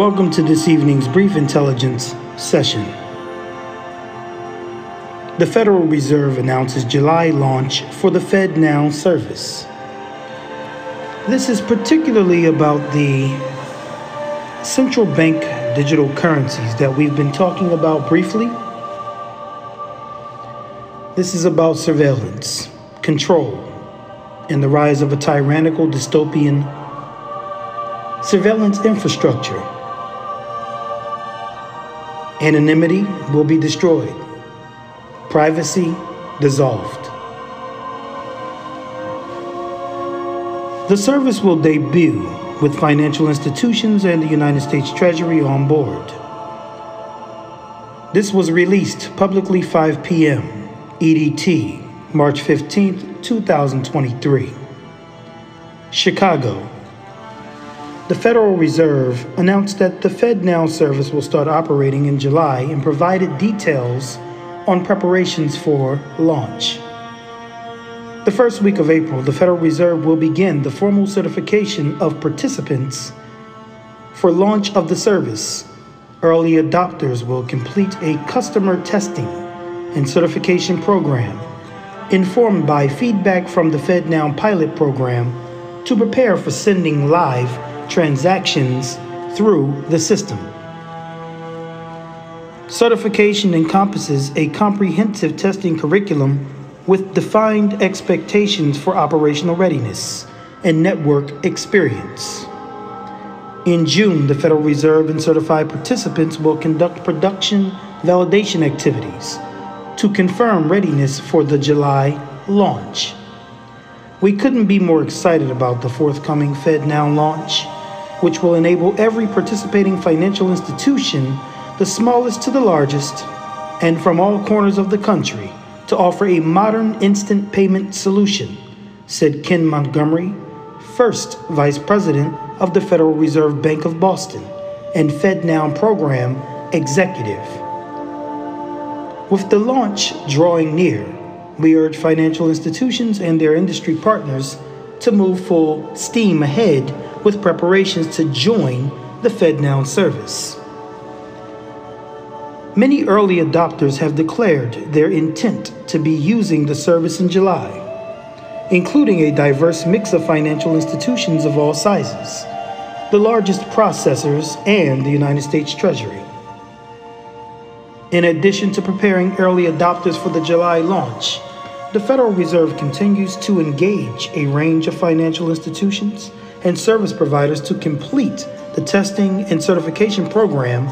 Welcome to this evening's brief intelligence session. The Federal Reserve announces July launch for the FedNow service. This is particularly about the central bank digital currencies that we've been talking about briefly. This is about surveillance, control, and the rise of a tyrannical dystopian surveillance infrastructure Anonymity will be destroyed, privacy dissolved. The service will debut with financial institutions and the United States Treasury on board. This was released publicly 5 p.m. EDT, March 15, 2023. Chicago, the Federal Reserve announced that the FedNow service will start operating in July and provided details on preparations for launch. The first week of April, the Federal Reserve will begin the formal certification of participants for launch of the service. Early adopters will complete a customer testing and certification program informed by feedback from the FedNow pilot program to prepare for sending live transactions through the system. Certification encompasses a comprehensive testing curriculum with defined expectations for operational readiness and network experience. In June, the Federal Reserve and certified participants will conduct production validation activities to confirm readiness for the July launch. We couldn't be more excited about the forthcoming FedNow launch which will enable every participating financial institution, the smallest to the largest, and from all corners of the country, to offer a modern instant payment solution, said Ken Montgomery, first Vice President of the Federal Reserve Bank of Boston and FedNow Program Executive. With the launch drawing near, we urge financial institutions and their industry partners to move full steam ahead with preparations to join the FedNow service. Many early adopters have declared their intent to be using the service in July, including a diverse mix of financial institutions of all sizes, the largest processors, and the United States Treasury. In addition to preparing early adopters for the July launch, the Federal Reserve continues to engage a range of financial institutions and service providers to complete the testing and certification program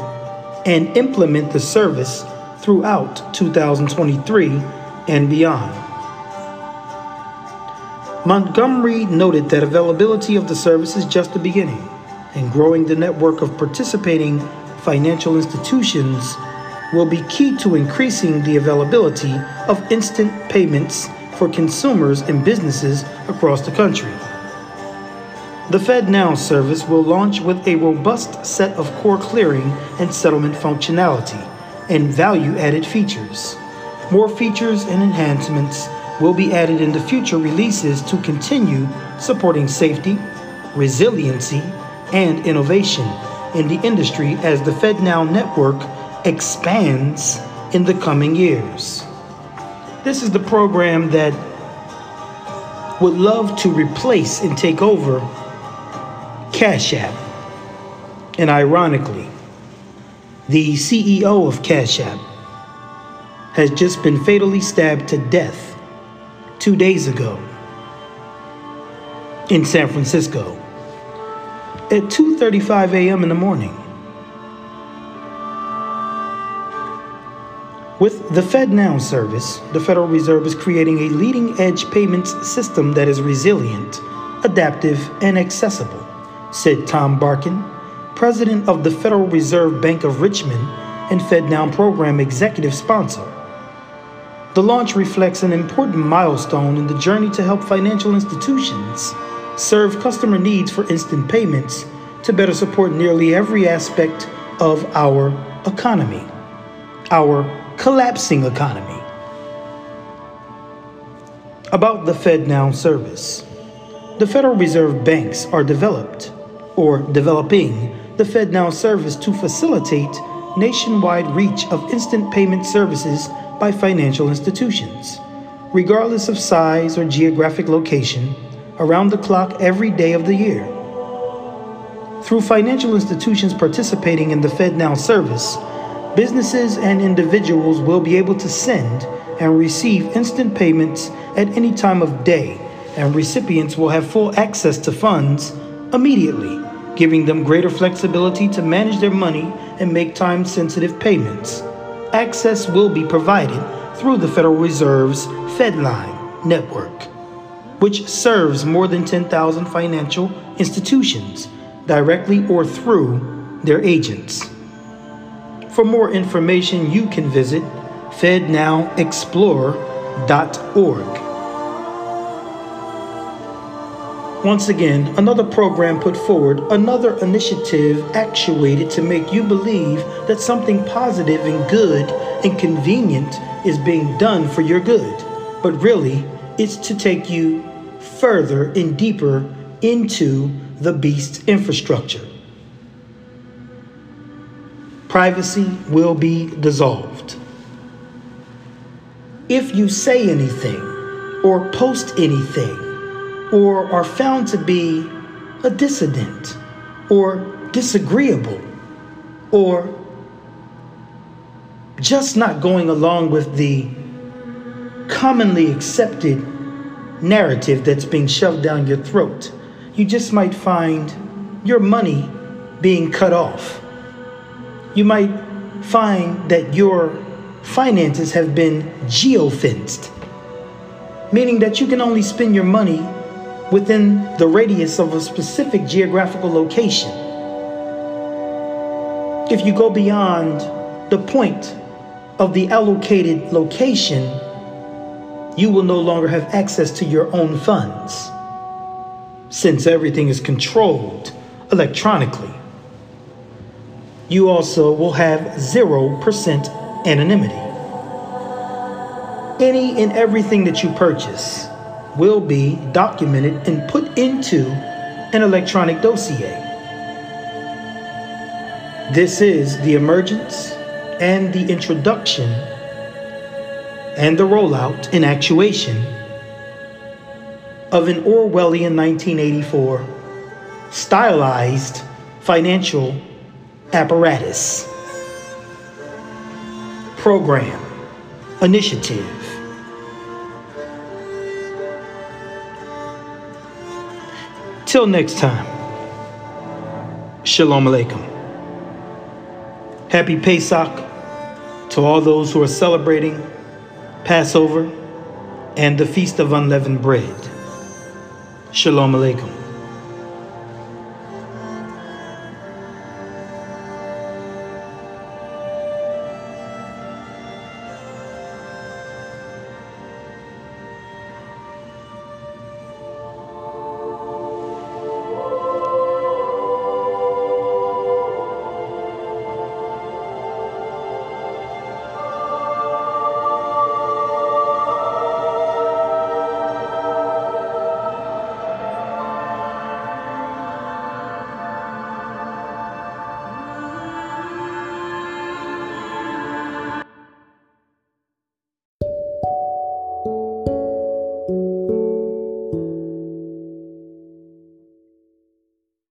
and implement the service throughout 2023 and beyond. Montgomery noted that availability of the service is just the beginning, and growing the network of participating financial institutions will be key to increasing the availability of instant payments for consumers and businesses across the country. The FedNow service will launch with a robust set of core clearing and settlement functionality and value added features. More features and enhancements will be added in the future releases to continue supporting safety, resiliency, and innovation in the industry as the FedNow network expands in the coming years. This is the program that would love to replace and take over Cash App. And ironically, the CEO of Cash App has just been fatally stabbed to death two days ago in San Francisco at 2:35 a.m. in the morning. With the FedNow service, the Federal Reserve is creating a leading edge payments system that is resilient, adaptive, and accessible said Tom Barkin, president of the Federal Reserve Bank of Richmond and FedNow program executive sponsor. The launch reflects an important milestone in the journey to help financial institutions serve customer needs for instant payments to better support nearly every aspect of our economy, our collapsing economy. About the FedNow service. The Federal Reserve banks are developed or developing the FedNow service to facilitate nationwide reach of instant payment services by financial institutions, regardless of size or geographic location, around the clock every day of the year. Through financial institutions participating in the FedNow service, businesses and individuals will be able to send and receive instant payments at any time of day, and recipients will have full access to funds immediately, giving them greater flexibility to manage their money and make time sensitive payments. Access will be provided through the Federal Reserve's FedLine network, which serves more than 10,000 financial institutions directly or through their agents. For more information, you can visit fednowexplorer.org. Once again, another program put forward, another initiative actuated to make you believe that something positive and good and convenient is being done for your good. But really, it's to take you further and deeper into the beast's infrastructure. Privacy will be dissolved. If you say anything or post anything, or are found to be a dissident or disagreeable or just not going along with the commonly accepted narrative that's being shoved down your throat, you just might find your money being cut off. You might find that your finances have been geofenced, meaning that you can only spend your money within the radius of a specific geographical location. If you go beyond the point of the allocated location, you will no longer have access to your own funds since everything is controlled electronically. You also will have 0% anonymity. Any and everything that you purchase will be documented and put into an electronic dossier. This is the emergence and the introduction and the rollout in actuation of an Orwellian 1984 stylized financial apparatus, program, initiative, Till next time, Shalom Aleichem. Happy Pesach to all those who are celebrating Passover and the Feast of Unleavened Bread. Shalom Aleichem.